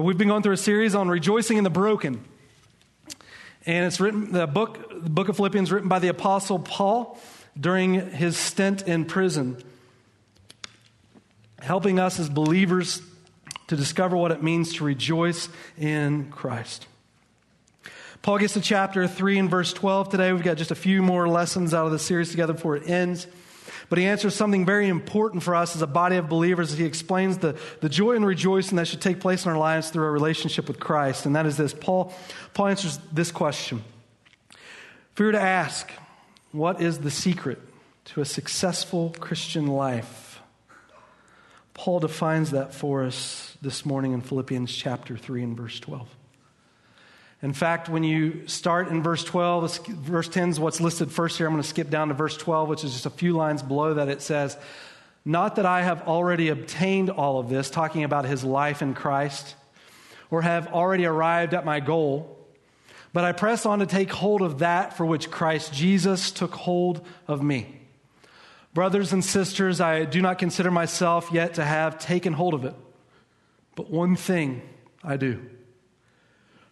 We've been going through a series on rejoicing in the broken. And it's written, the book, the book of Philippians, written by the Apostle Paul during his stint in prison, helping us as believers to discover what it means to rejoice in Christ. Paul gets to chapter 3 and verse 12 today. We've got just a few more lessons out of the series together before it ends. But he answers something very important for us as a body of believers. He explains the, the joy and rejoicing that should take place in our lives through our relationship with Christ. And that is this Paul, Paul answers this question. If we were to ask, what is the secret to a successful Christian life? Paul defines that for us this morning in Philippians chapter 3 and verse 12. In fact, when you start in verse 12, verse 10 is what's listed first here. I'm going to skip down to verse 12, which is just a few lines below that. It says, Not that I have already obtained all of this, talking about his life in Christ, or have already arrived at my goal, but I press on to take hold of that for which Christ Jesus took hold of me. Brothers and sisters, I do not consider myself yet to have taken hold of it, but one thing I do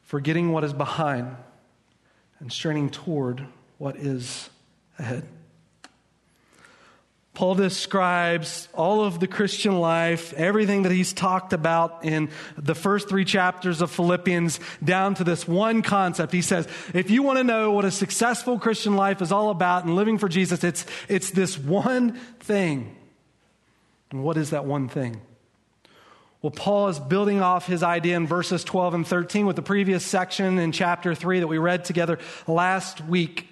forgetting what is behind and straining toward what is ahead. Paul describes all of the Christian life, everything that he's talked about in the first three chapters of Philippians, down to this one concept. He says, if you want to know what a successful Christian life is all about and living for Jesus, it's, it's this one thing. And what is that one thing? Well, Paul is building off his idea in verses 12 and 13 with the previous section in chapter 3 that we read together last week.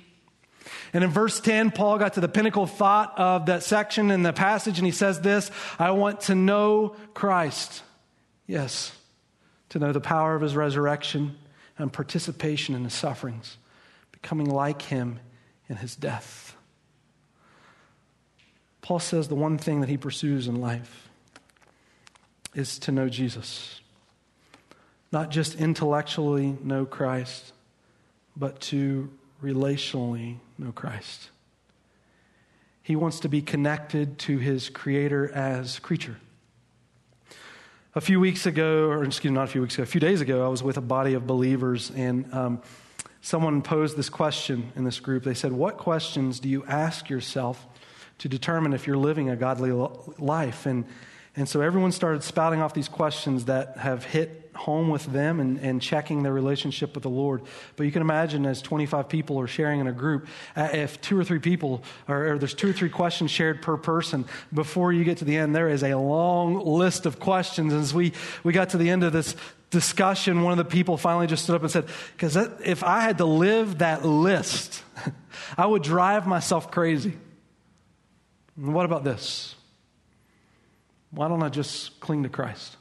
And in verse 10, Paul got to the pinnacle thought of that section in the passage, and he says this I want to know Christ. Yes, to know the power of his resurrection and participation in his sufferings, becoming like him in his death. Paul says the one thing that he pursues in life is to know Jesus. Not just intellectually know Christ, but to relationally know Christ. He wants to be connected to his creator as creature. A few weeks ago, or excuse me, not a few weeks ago, a few days ago, I was with a body of believers, and um, someone posed this question in this group. They said, What questions do you ask yourself to determine if you're living a godly life? And and so everyone started spouting off these questions that have hit home with them and, and checking their relationship with the Lord. But you can imagine as 25 people are sharing in a group, uh, if two or three people, or, or there's two or three questions shared per person, before you get to the end, there is a long list of questions. As we, we got to the end of this discussion, one of the people finally just stood up and said, Because if I had to live that list, I would drive myself crazy. What about this? Why don't I just cling to Christ?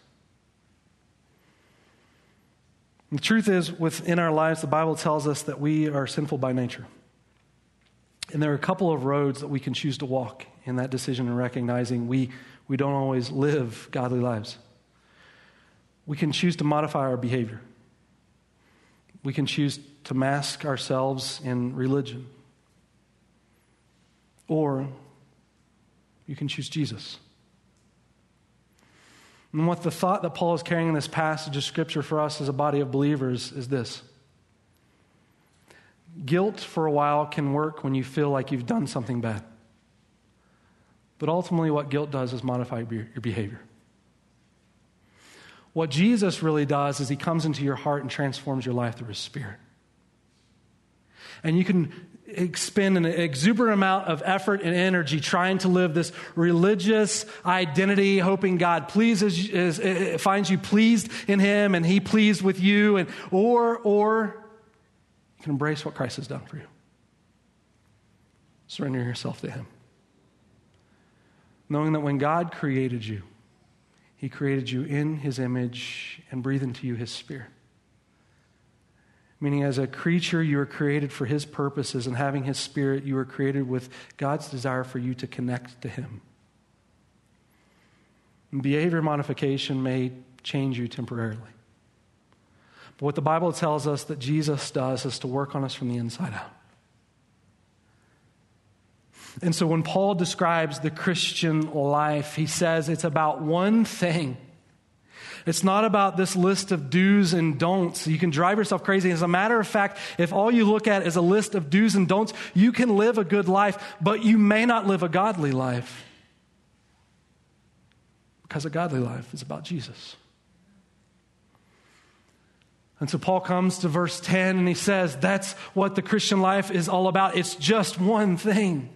the truth is, within our lives, the Bible tells us that we are sinful by nature. And there are a couple of roads that we can choose to walk in that decision and recognizing we, we don't always live godly lives. We can choose to modify our behavior. We can choose to mask ourselves in religion. Or you can choose Jesus. And what the thought that Paul is carrying in this passage of Scripture for us as a body of believers is this Guilt for a while can work when you feel like you've done something bad. But ultimately, what guilt does is modify your behavior. What Jesus really does is he comes into your heart and transforms your life through his spirit. And you can expend an exuberant amount of effort and energy trying to live this religious identity, hoping God pleases, is, is, finds you pleased in Him and He pleased with you, and or or you can embrace what Christ has done for you. Surrender yourself to Him, knowing that when God created you, He created you in His image and breathed into you His Spirit meaning as a creature you were created for his purposes and having his spirit you were created with god's desire for you to connect to him. And behavior modification may change you temporarily. But what the bible tells us that jesus does is to work on us from the inside out. And so when paul describes the christian life he says it's about one thing It's not about this list of do's and don'ts. You can drive yourself crazy. As a matter of fact, if all you look at is a list of do's and don'ts, you can live a good life, but you may not live a godly life. Because a godly life is about Jesus. And so Paul comes to verse 10 and he says, That's what the Christian life is all about. It's just one thing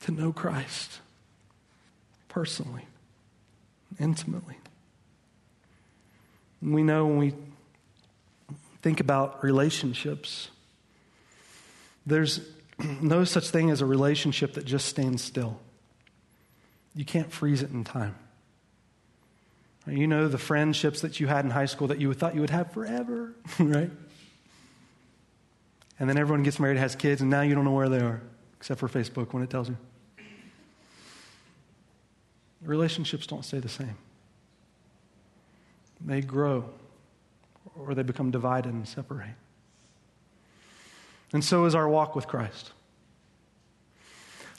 to know Christ personally, intimately. And we know when we think about relationships, there's no such thing as a relationship that just stands still. You can't freeze it in time. You know the friendships that you had in high school that you thought you would have forever, right? And then everyone gets married, has kids, and now you don't know where they are, except for Facebook when it tells you. Relationships don't stay the same. They grow or they become divided and separate. And so is our walk with Christ.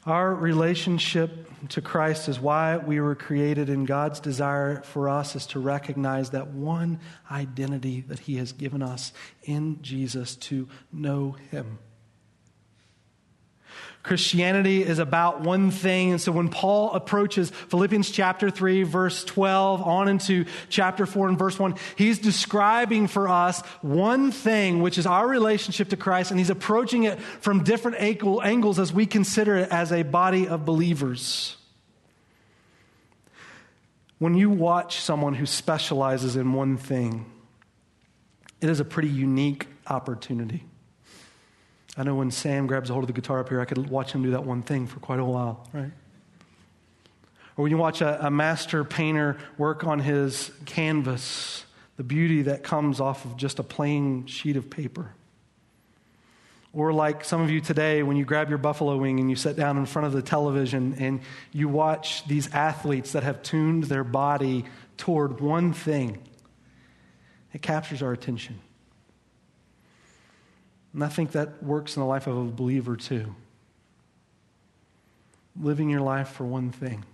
Our relationship to Christ is why we were created, and God's desire for us is to recognize that one identity that He has given us in Jesus to know Him. Christianity is about one thing. And so when Paul approaches Philippians chapter 3, verse 12, on into chapter 4 and verse 1, he's describing for us one thing, which is our relationship to Christ, and he's approaching it from different angles as we consider it as a body of believers. When you watch someone who specializes in one thing, it is a pretty unique opportunity. I know when Sam grabs a hold of the guitar up here, I could watch him do that one thing for quite a while, right? Or when you watch a, a master painter work on his canvas, the beauty that comes off of just a plain sheet of paper. Or like some of you today, when you grab your buffalo wing and you sit down in front of the television and you watch these athletes that have tuned their body toward one thing, it captures our attention. And I think that works in the life of a believer too. Living your life for one thing.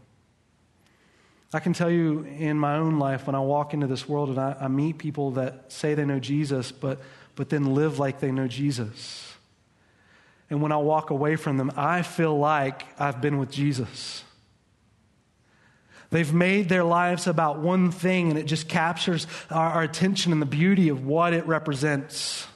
I can tell you in my own life when I walk into this world and I, I meet people that say they know Jesus, but, but then live like they know Jesus. And when I walk away from them, I feel like I've been with Jesus. They've made their lives about one thing, and it just captures our, our attention and the beauty of what it represents.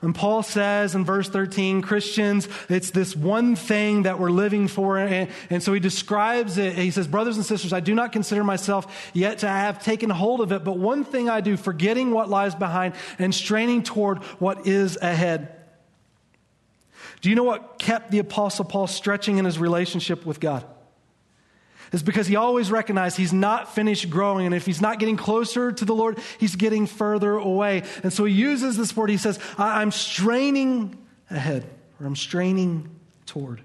And Paul says in verse 13, Christians, it's this one thing that we're living for. And, and, so he describes it. He says, Brothers and sisters, I do not consider myself yet to have taken hold of it, but one thing I do, forgetting what lies behind and straining toward what is ahead. Do you know what kept the Apostle Paul stretching in his relationship with God? Is because he always recognized he's not finished growing. And if he's not getting closer to the Lord, he's getting further away. And so he uses this word. He says, I'm straining ahead, or I'm straining toward.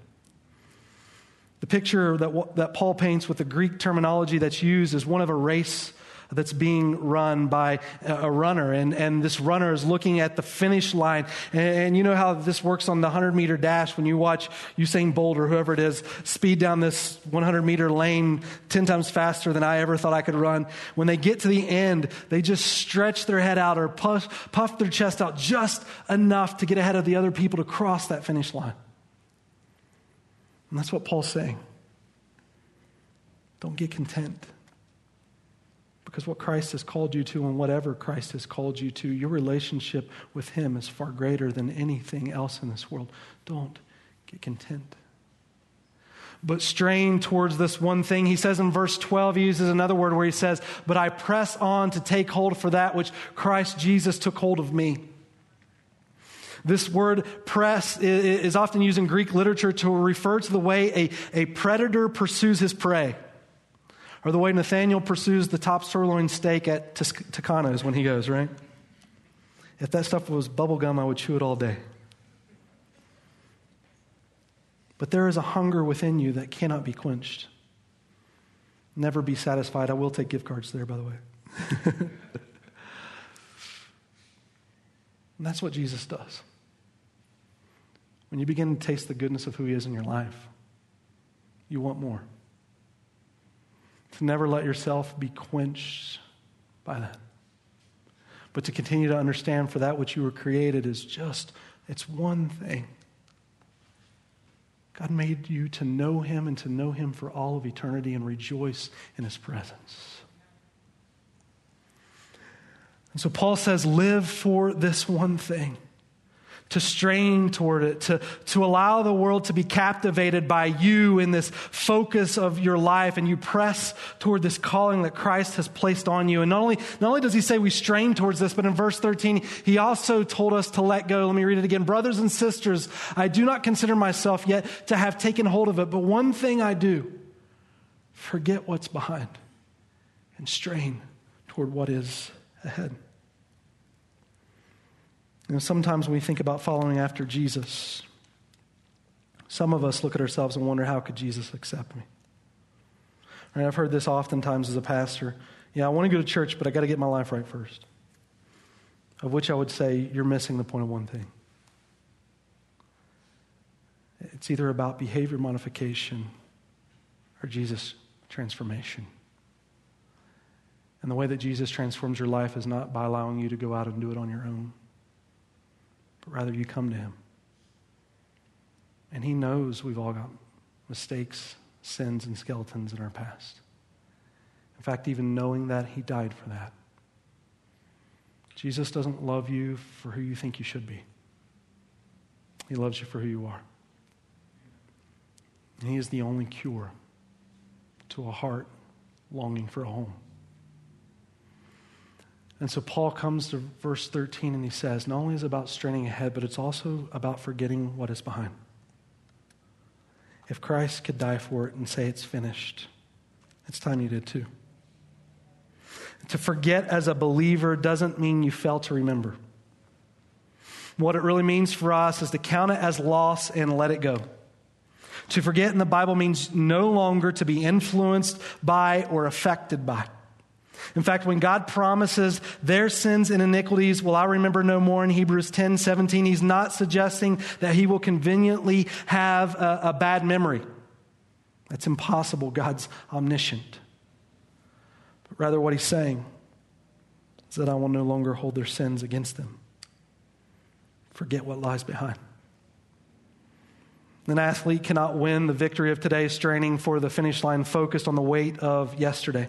The picture that, that Paul paints with the Greek terminology that's used is one of a race that's being run by a runner. And, and this runner is looking at the finish line. And, and, you know how this works on the 100 meter dash when you watch Usain Bolt or whoever it is speed down this 100 meter lane 10 times faster than I ever thought I could run. When they get to the end, they just stretch their head out or puff, puff their chest out just enough to get ahead of the other people to cross that finish line. And that's what Paul's saying. Don't get content. Because what Christ has called you to and whatever Christ has called you to, your relationship with Him is far greater than anything else in this world. Don't get content. But strain towards this one thing. He says in verse 12, he uses another word where he says, But I press on to take hold for that which Christ Jesus took hold of me. This word press is often used in Greek literature to refer to the way a, a predator pursues his prey. Or the way Nathaniel pursues the top sirloin steak at Tucano's when he goes, right? If that stuff was bubblegum, I would chew it all day. But there is a hunger within you that cannot be quenched. Never be satisfied. I will take gift cards there, by the way. and that's what Jesus does. When you begin to taste the goodness of who He is in your life, you want more. To never let yourself be quenched by that. But to continue to understand for that which you were created is just, it's one thing. God made you to know Him and to know Him for all of eternity and rejoice in His presence. And so Paul says, live for this one thing to strain toward it, to, to allow the world to be captivated by you in this focus of your life, and you press toward this calling that Christ has placed on you. And not only, not only does he say we strain towards this, but in verse 13, he also told us to let go. Let me read it again. Brothers and sisters, I do not consider myself yet to have taken hold of it, but one thing I do forget what's behind and strain toward what is ahead. Know, sometimes when we think about following after Jesus, some of us look at ourselves and wonder, how could Jesus accept me? Right, I've heard this oftentimes as a pastor. Yeah, I want to go to church, but I got to get my life right first. Of which I would say you're missing the point of one thing. It's either about behavior modification or Jesus transformation. And the way that Jesus transforms your life is not by allowing you to go out and do it on your own but rather you come to Him. And He knows we've all got mistakes, sins, and skeletons in our past. In fact, even knowing that, He died for that. Jesus doesn't love you for who you think you should be, He loves you for who you are. And He is the only cure to a heart longing for a home. And so Paul comes to verse 13 and he says, not only is it about straining ahead, but it's also about forgetting what is behind. If Christ could die for it and say it's finished, it's time you did too. To forget as a believer doesn't mean you fail to remember. What it really means for us is to count it as loss and let it go. To forget in the Bible means no longer to be influenced by or affected by. In fact, when God promises their sins and iniquities will I remember no more in Hebrews 10 17, he's not suggesting that he will conveniently have a, a bad memory. That's impossible. God's omniscient. But rather, what he's saying is that I will no longer hold their sins against them. Forget what lies behind. An athlete cannot win the victory of today's training for the finish line focused on the weight of yesterday.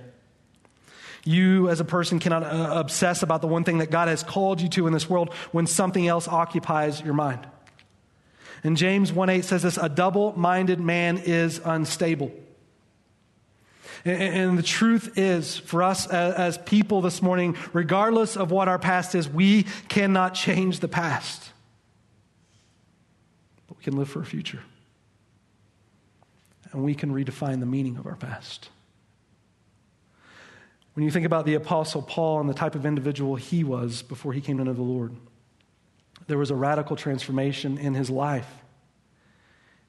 You, as a person, cannot uh, obsess about the one thing that God has called you to in this world when something else occupies your mind. And James 1 8 says this a double minded man is unstable. And, the truth is, for us as people this morning, regardless of what our past is, we cannot change the past. But we can live for a future. And we can redefine the meaning of our past. When you think about the Apostle Paul and the type of individual he was before he came to know the Lord, there was a radical transformation in his life.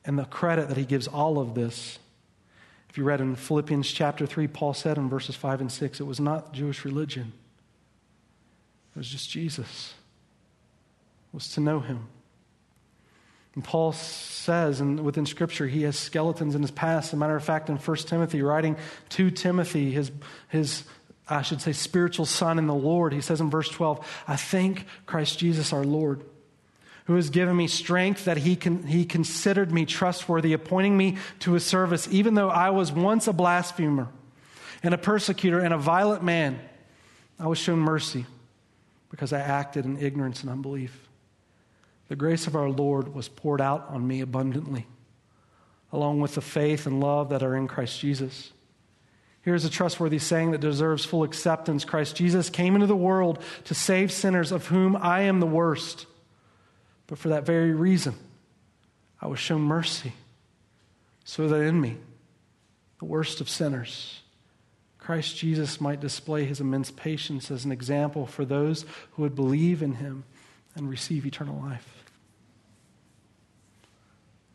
And the credit that he gives all of this, if you read in Philippians chapter 3, Paul said in verses 5 and 6, it was not Jewish religion, it was just Jesus, it was to know him. And Paul says and within Scripture he has skeletons in his past. As a matter of fact, in 1 Timothy, writing to Timothy, his, his I should say, spiritual son in the Lord, he says in verse 12, I thank Christ Jesus our Lord, who has given me strength that he, can, he considered me trustworthy, appointing me to his service, even though I was once a blasphemer and a persecutor and a violent man. I was shown mercy because I acted in ignorance and unbelief. The grace of our Lord was poured out on me abundantly, along with the faith and love that are in Christ Jesus. Here's a trustworthy saying that deserves full acceptance Christ Jesus came into the world to save sinners, of whom I am the worst. But for that very reason, I was shown mercy, so that in me, the worst of sinners, Christ Jesus might display his immense patience as an example for those who would believe in him and receive eternal life.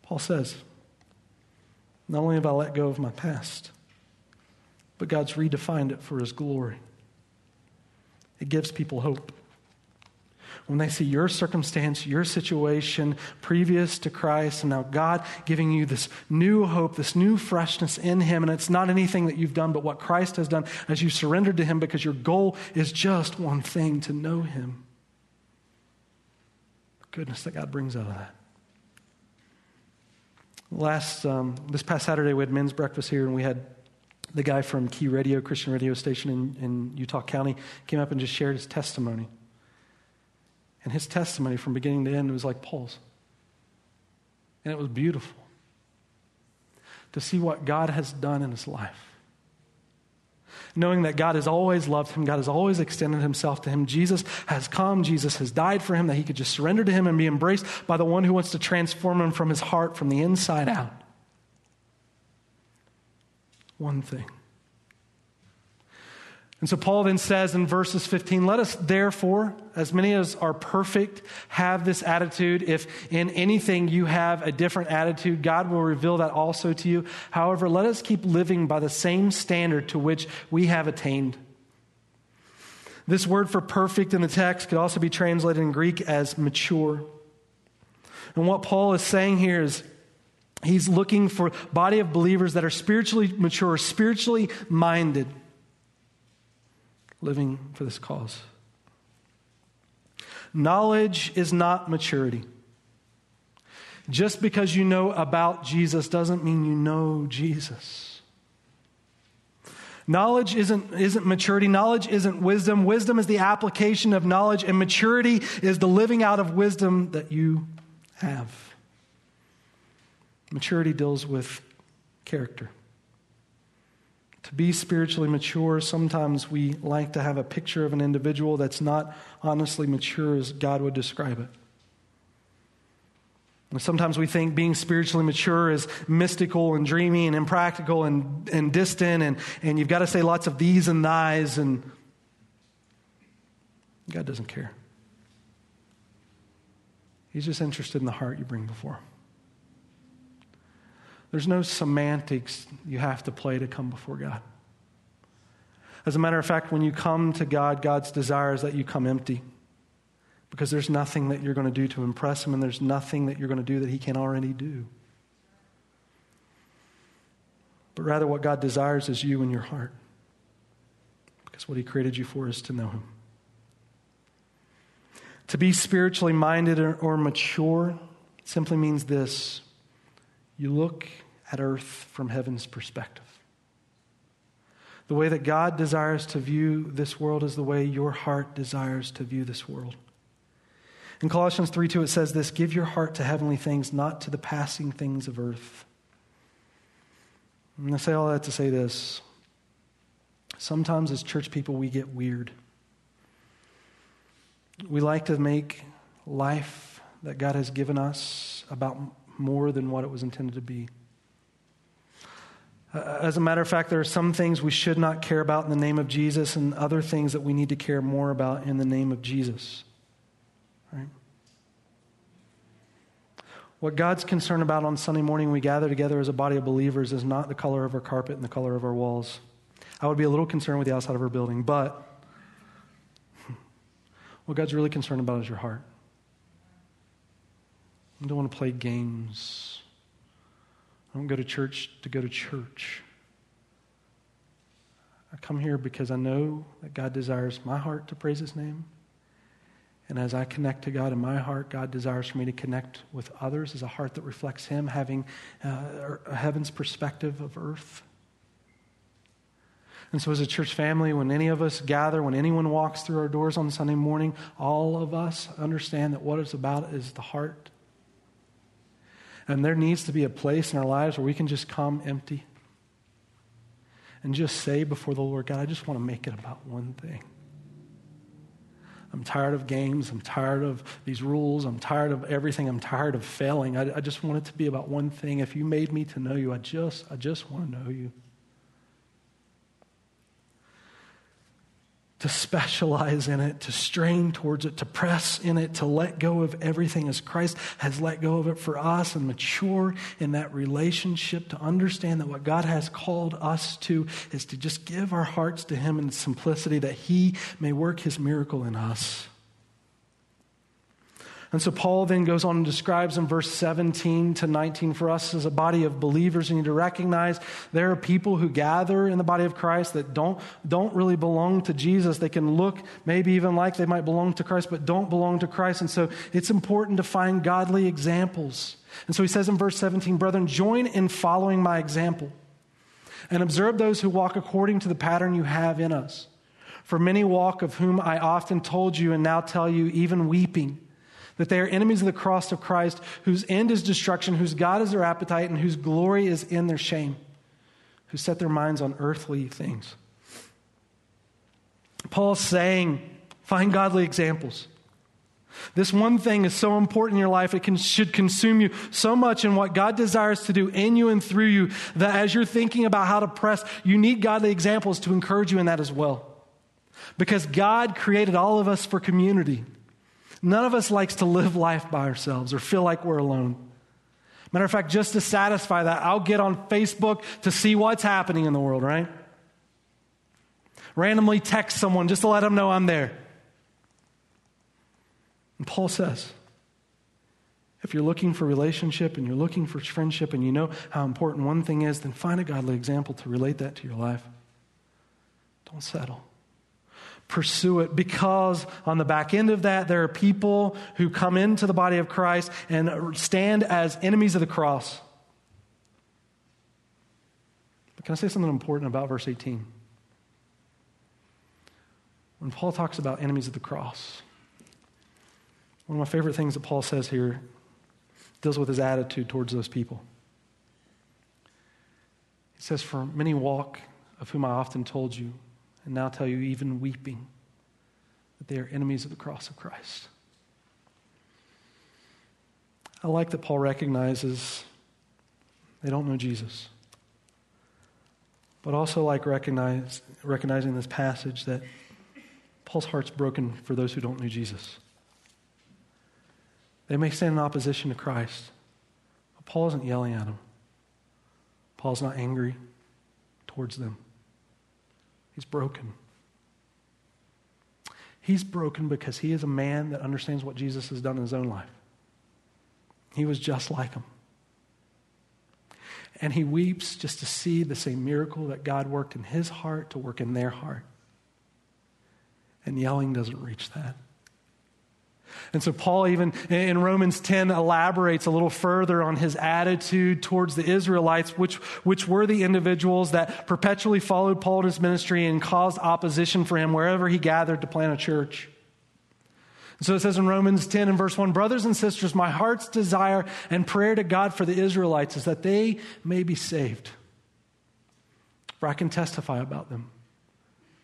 Paul says, Not only have I let go of my past, but God's redefined it for his glory. It gives people hope. when they see your circumstance, your situation previous to Christ, and now God giving you this new hope, this new freshness in Him, and it's not anything that you've done, but what Christ has done as you surrendered to Him because your goal is just one thing to know Him. Goodness that God brings out of that. Last, um, this past Saturday, we had men's breakfast here, and we had the guy from Key Radio, Christian radio station in, in Utah County, came up and just shared his testimony. And his testimony from beginning to end was like Paul's. And it was beautiful to see what God has done in his life. Knowing that God has always loved him, God has always extended himself to him. Jesus has come, Jesus has died for him, that he could just surrender to him and be embraced by the one who wants to transform him from his heart, from the inside out. One thing and so Paul then says in verses 15, let us therefore, as many as are perfect, have this attitude. If in anything you have a different attitude, God will reveal that also to you. However, let us keep living by the same standard to which we have attained. This word for perfect in the text could also be translated in Greek as mature. And what Paul is saying here is he's looking for body of believers that are spiritually mature, spiritually minded living for this cause. Knowledge is not maturity. Just because you know about Jesus doesn't mean you know Jesus. Knowledge isn't, isn't maturity. Knowledge isn't wisdom. Wisdom is the application of knowledge, and maturity is the living out of wisdom that you have. Maturity deals with character. To be spiritually mature, sometimes we like to have a picture of an individual that's not honestly mature as God would describe it. And sometimes we think being spiritually mature is mystical and dreamy and impractical and, and distant, and, and you've got to say lots of these and thys, and God doesn't care. He's just interested in the heart you bring before him. There's no semantics you have to play to come before God. As a matter of fact, when you come to God, God's desire is that you come empty. Because there's nothing that you're going to do to impress Him, and there's nothing that you're going to do that He can already do. But rather, what God desires is you and your heart. Because what He created you for is to know Him. To be spiritually minded or, mature simply means this you look at earth from heaven's perspective. The way that God desires to view this world is the way your heart desires to view this world. In Colossians 3 2, it says this Give your heart to heavenly things, not to the passing things of earth. Going to say all that to say this. Sometimes, as church people, we get weird. We like to make life that God has given us about more than what it was intended to be. Uh, as a matter of fact, there are some things we should not care about in the name of Jesus, and other things that we need to care more about in the name of Jesus. Right? What God's concerned about on Sunday morning, we gather together as a body of believers, is not the color of our carpet and the color of our walls. I would be a little concerned with the outside of our building, but what God's really concerned about is your heart. I don't want to play games. I don't go to church to go to church. I come here because I know that God desires my heart to praise His name. And as I connect to God in my heart, God desires for me to connect with others as a heart that reflects Him, having uh, a heaven's perspective of earth. And so, as a church family, when any of us gather, when anyone walks through our doors on Sunday morning, all of us understand that what it's about is the heart and there needs to be a place in our lives where we can just come empty and just say before the Lord, God, I just want to make it about one thing. I'm tired of games. I'm tired of these rules. I'm tired of everything. I'm tired of failing. I, I just want it to be about one thing. If you made me to know you, I just, I just want to know you. To specialize in it, to strain towards it, to press in it, to let go of everything as Christ has let go of it for us and mature in that relationship, to understand that what God has called us to is to just give our hearts to Him in simplicity that He may work His miracle in us. And so Paul then goes on and describes in verse 17 to 19 for us as a body of believers, you need to recognize there are people who gather in the body of Christ that don't, don't really belong to Jesus. They can look maybe even like they might belong to Christ, but don't belong to Christ. And so it's important to find godly examples. And so he says in verse 17, Brethren, join in following my example and observe those who walk according to the pattern you have in us. For many walk, of whom I often told you and now tell you, even weeping that they are enemies of the cross of Christ, whose end is destruction, whose God is their appetite, and whose glory is in their shame, who set their minds on earthly things. Paul's saying, find godly examples. This one thing is so important in your life, it can, should consume you so much in what God desires to do in you and through you that as you're thinking about how to press, you need godly examples to encourage you in that as well. Because God created all of us for community. None of us likes to live life by ourselves or feel like we're alone. Matter of fact, just to satisfy that, I'll get on Facebook to see what's happening in the world, right? Randomly text someone just to let them know I'm there. And Paul says, if you're looking for relationship and you're looking for friendship and you know how important one thing is, then find a godly example to relate that to your life. Don't settle pursue it because on the back end of that, there are people who come into the body of Christ and stand as enemies of the cross. But can I say something important about verse 18? When Paul talks about enemies of the cross, one of my favorite things that Paul says here deals with his attitude towards those people. He says, For many walk, of whom I often told you, and now tell you, even weeping, that they are enemies of the cross of Christ. I like that Paul recognizes they don't know Jesus. But also like recognize, recognizing this passage that Paul's heart's broken for those who don't know Jesus. They may stand in opposition to Christ, but Paul isn't yelling at them. Paul's not angry towards them. He's broken. He's broken because he is a man that understands what Jesus has done in his own life. He was just like him. And he weeps just to see the same miracle that God worked in his heart to work in their heart. And yelling doesn't reach that. And so, Paul, even in Romans 10, elaborates a little further on his attitude towards the Israelites, which, which were the individuals that perpetually followed Paul in his ministry and caused opposition for him wherever he gathered to plant a church. And so it says in Romans 10 and verse 1 Brothers and sisters, my heart's desire and prayer to God for the Israelites is that they may be saved. For I can testify about them.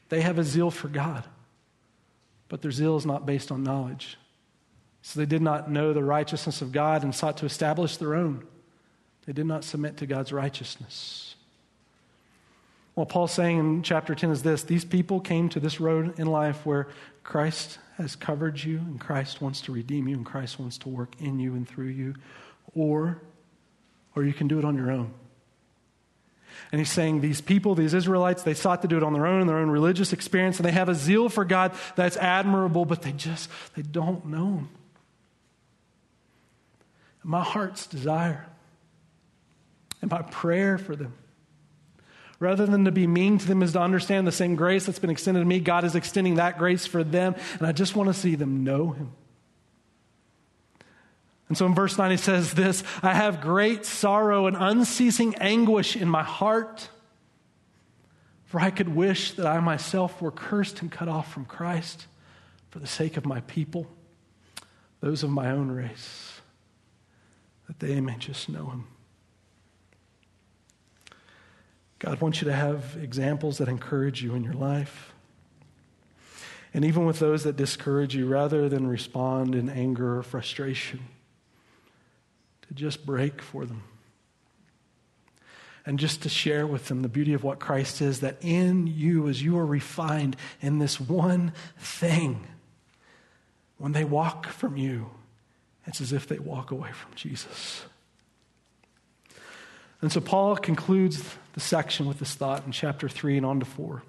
They have a zeal for God, but their zeal is not based on knowledge. So they did not know the righteousness of God and sought to establish their own. They did not submit to God's righteousness. What Paul's saying in chapter 10 is this these people came to this road in life where Christ has covered you and Christ wants to redeem you and Christ wants to work in you and through you, or, or you can do it on your own. And he's saying these people, these Israelites, they sought to do it on their own, in their own religious experience, and they have a zeal for God that's admirable, but they just, they don't know him my heart's desire and my prayer for them. Rather than to be mean to them, is to understand the same grace that's been extended to me. God is extending that grace for them, and I just want to see them know Him. And so in verse 9, he says this I have great sorrow and unceasing anguish in my heart, for I could wish that I myself were cursed and cut off from Christ for the sake of my people, those of my own race that they may just know Him. God wants you to have examples that encourage you in your life. And even with those that discourage you, rather than respond in anger or frustration, to just break for them. And just to share with them the beauty of what Christ is, that in you, as you are refined in this one thing, when they walk from you, it's as if they walk away from Jesus. And so Paul concludes the section with this thought in chapter 3 and on to 4.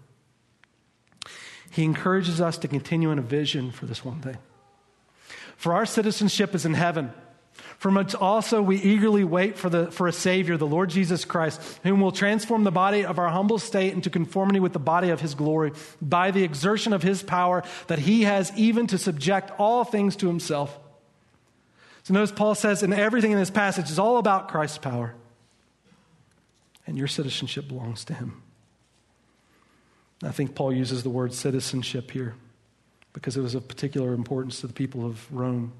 He encourages us to continue in a vision for this one thing. For our citizenship is in heaven. From which also we eagerly wait for, the, for a Savior, the Lord Jesus Christ, whom will transform the body of our humble state into conformity with the body of his glory by the exertion of his power that he has even to subject all things to himself. So notice Paul says and everything in this passage is all about Christ's power. And your citizenship belongs to him. I think Paul uses the word citizenship here because it was of particular importance to the people of Rome.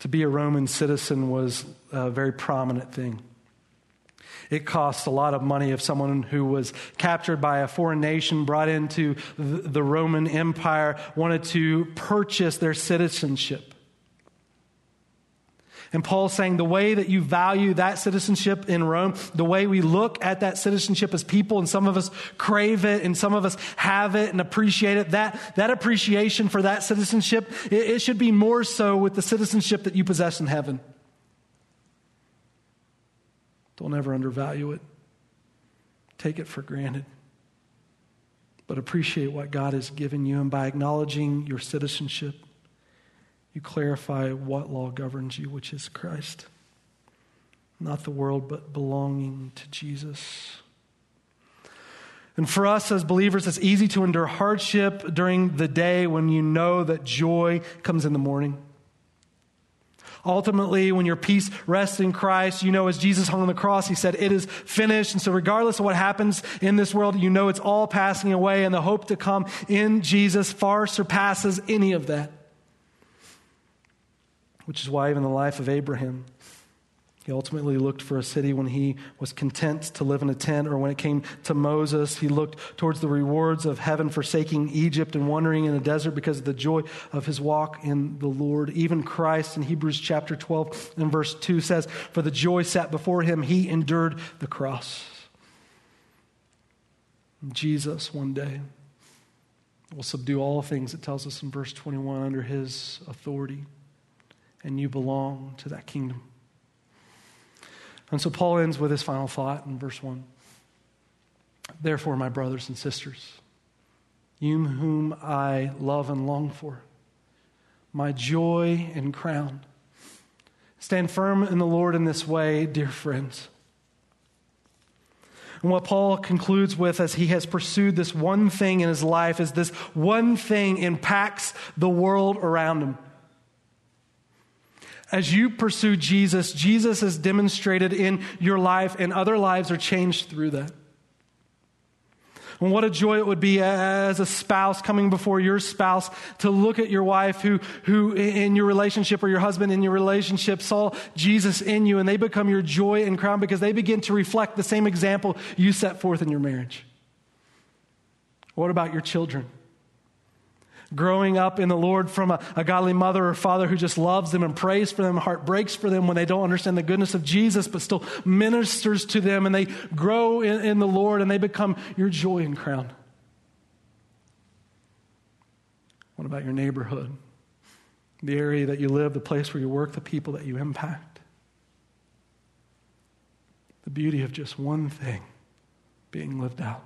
To be a Roman citizen was a very prominent thing. It cost a lot of money if someone who was captured by a foreign nation, brought into the Roman Empire, wanted to purchase their citizenship. And Paul's saying the way that you value that citizenship in Rome, the way we look at that citizenship as people, and some of us crave it and some of us have it and appreciate it, that, that appreciation for that citizenship, it, it should be more so with the citizenship that you possess in heaven. Don't ever undervalue it. Take it for granted. But appreciate what God has given you. And by acknowledging your citizenship, you clarify what law governs you, which is Christ. Not the world, but belonging to Jesus. And for us as believers, it's easy to endure hardship during the day when you know that joy comes in the morning. Ultimately, when your peace rests in Christ, you know, as Jesus hung on the cross, he said, It is finished. And so, regardless of what happens in this world, you know it's all passing away, and the hope to come in Jesus far surpasses any of that which is why even the life of Abraham, he ultimately looked for a city when he was content to live in a tent, or when it came to Moses, he looked towards the rewards of heaven, forsaking Egypt and wandering in the desert because of the joy of his walk in the Lord. Even Christ in Hebrews chapter 12 and verse 2 says, For the joy set before him, he endured the cross. Jesus, one day, will subdue all things, it tells us in verse 21, under his authority and you belong to that kingdom. And so Paul ends with his final thought in verse 1. Therefore, my brothers and sisters, you whom I love and long for, my joy and crown, stand firm in the Lord in this way, dear friends. And what Paul concludes with as he has pursued this one thing in his life is this one thing impacts the world around him. As you pursue Jesus, Jesus is demonstrated in your life, and other lives are changed through that. And what a joy it would be as a spouse coming before your spouse to look at your wife who, who in your relationship or your husband in your relationship saw Jesus in you and they become your joy and crown because they begin to reflect the same example you set forth in your marriage. What about your children? Growing up in the Lord from a, a, godly mother or father who just loves them and prays for them, heart breaks for them when they don't understand the goodness of Jesus, but still ministers to them and they grow in, in the Lord and they become your joy and crown. What about your neighborhood? The area that you live, the place where you work, the people that you impact? The beauty of just one thing being lived out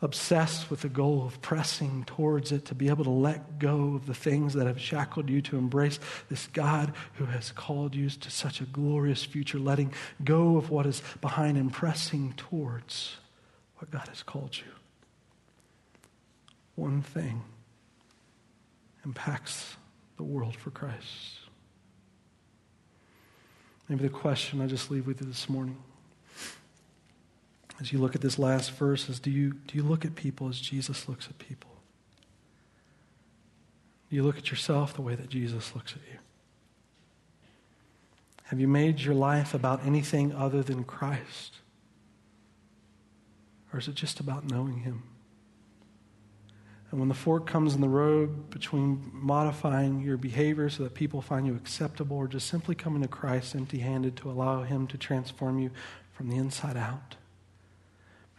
obsessed with the goal of pressing towards it, to be able to let go of the things that have shackled you, to embrace this God who has called you to such a glorious future, letting go of what is behind and pressing towards what God has called you. One thing impacts the world for Christ. Maybe the question I just leave with you this morning as you look at this last verse is do you, do you look at people as Jesus looks at people? Do you look at yourself the way that Jesus looks at you? Have you made your life about anything other than Christ? Or is it just about knowing Him? And when the fork comes in the road between modifying your behavior so that people find you acceptable or just simply coming to Christ empty handed to allow Him to transform you from the inside out,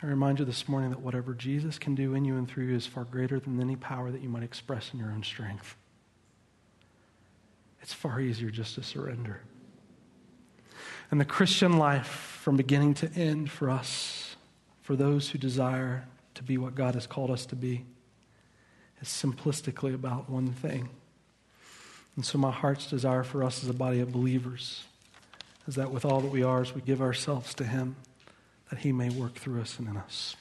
I remind you this morning that whatever Jesus can do in you and through you is far greater than any power that you might express in your own strength. It's far easier just to surrender. And the Christian life, from beginning to end, for us, for those who desire to be what God has called us to be, is simplistically about one thing. And so, my heart's desire for us as a body of believers is that with all that we are, as we give ourselves to Him, that He may work through us and in us.